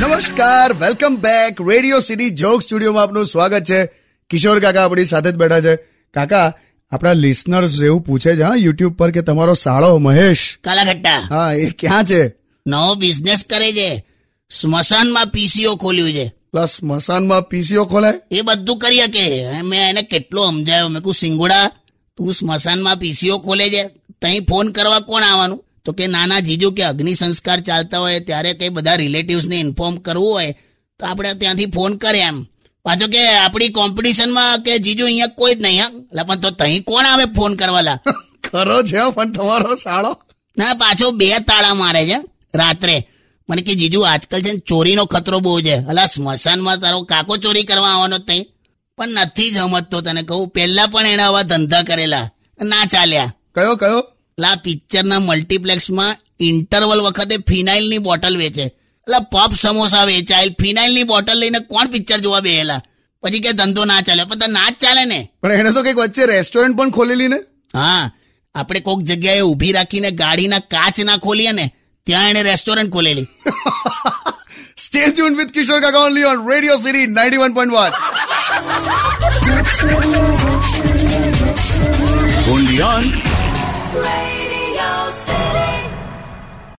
નમસ્કાર welcome back radio city joke સ્ટુડિયોમાં આપનું સ્વાગત છે. કિશોર કાકા આપણી સાથે જ બેઠા છે. કાકા આપણા લિસનર્સ એવું પૂછે છે હા યુટ્યુબ પર કે તમારો સાળો મહેશ? કાલાઘટ્ટા. હા એ ક્યાં છે? નવો બિઝનેસ કરે છે. સ્મશાનમાં પીસીઓ ખોલ્યું છે. Plus સ્મશાનમાં PCO ખોલાય? એ બધું કરી શકે. મેં એને કેટલો સમજાયો મેં કું સિંગોડા તું સ્મશાનમાં પીસીઓ ખોલે છે. તઈ ફોન કરવા કોણ આવવાનું? તો કે નાના જીજુ કે અગ્નિ સંસ્કાર ચાલતા હોય ત્યારે કઈ બધા રિલેટિવ્સને ઇન્ફોર્મ કરવું હોય તો આપણે ત્યાંથી ફોન કરે એમ. પાછો કે આપણી કોમ્પિટિશનમાં કે જીજુ અહીંયા કોઈ જ નહીં હા. પણ તો તહીં કોણ આવે ફોન કરવાલા? ખરો છે પણ તમારો સાળો. ના પાછો બે તાળા મારે છે રાત્રે. મને કે જીજુ આજકાલ છે ને ચોરીનો ખતરો બહુ છે. અલા સ્મશાનમાં તારો કાકો ચોરી કરવા આવવાનો તઈ પણ નથી જ સમજતો તને કહું. પહેલા પણ એણે આવા ધંધા કરેલા. ના ચાલ્યા. કયો કયો? લા પિક્ચરના મલ્ટીપ્લેક્સમાં ઇન્ટરવલ વખતે ફિનાઇલની બોટલ વેચે. એટલે પપ સમોસા વેચાય. ફિનાઇલની બોટલ લઈને કોણ પિક્ચર જોવા બેહેલા? પછી કે ધંધો ના ચાલે. પણ ના જ ચાલે ને. પણ એને તો કંઈક વચ્ચે રેસ્ટોરન્ટ પણ ખોલેલી ને? હા. આપણે કોક જગ્યાએ ઊભી રાખીને ગાડીના કાચ ના ખોલીએ ને ત્યાં એને restaurant ખોલેલી. Stay tune with Kishore Kaka only on radio city 91.1 only on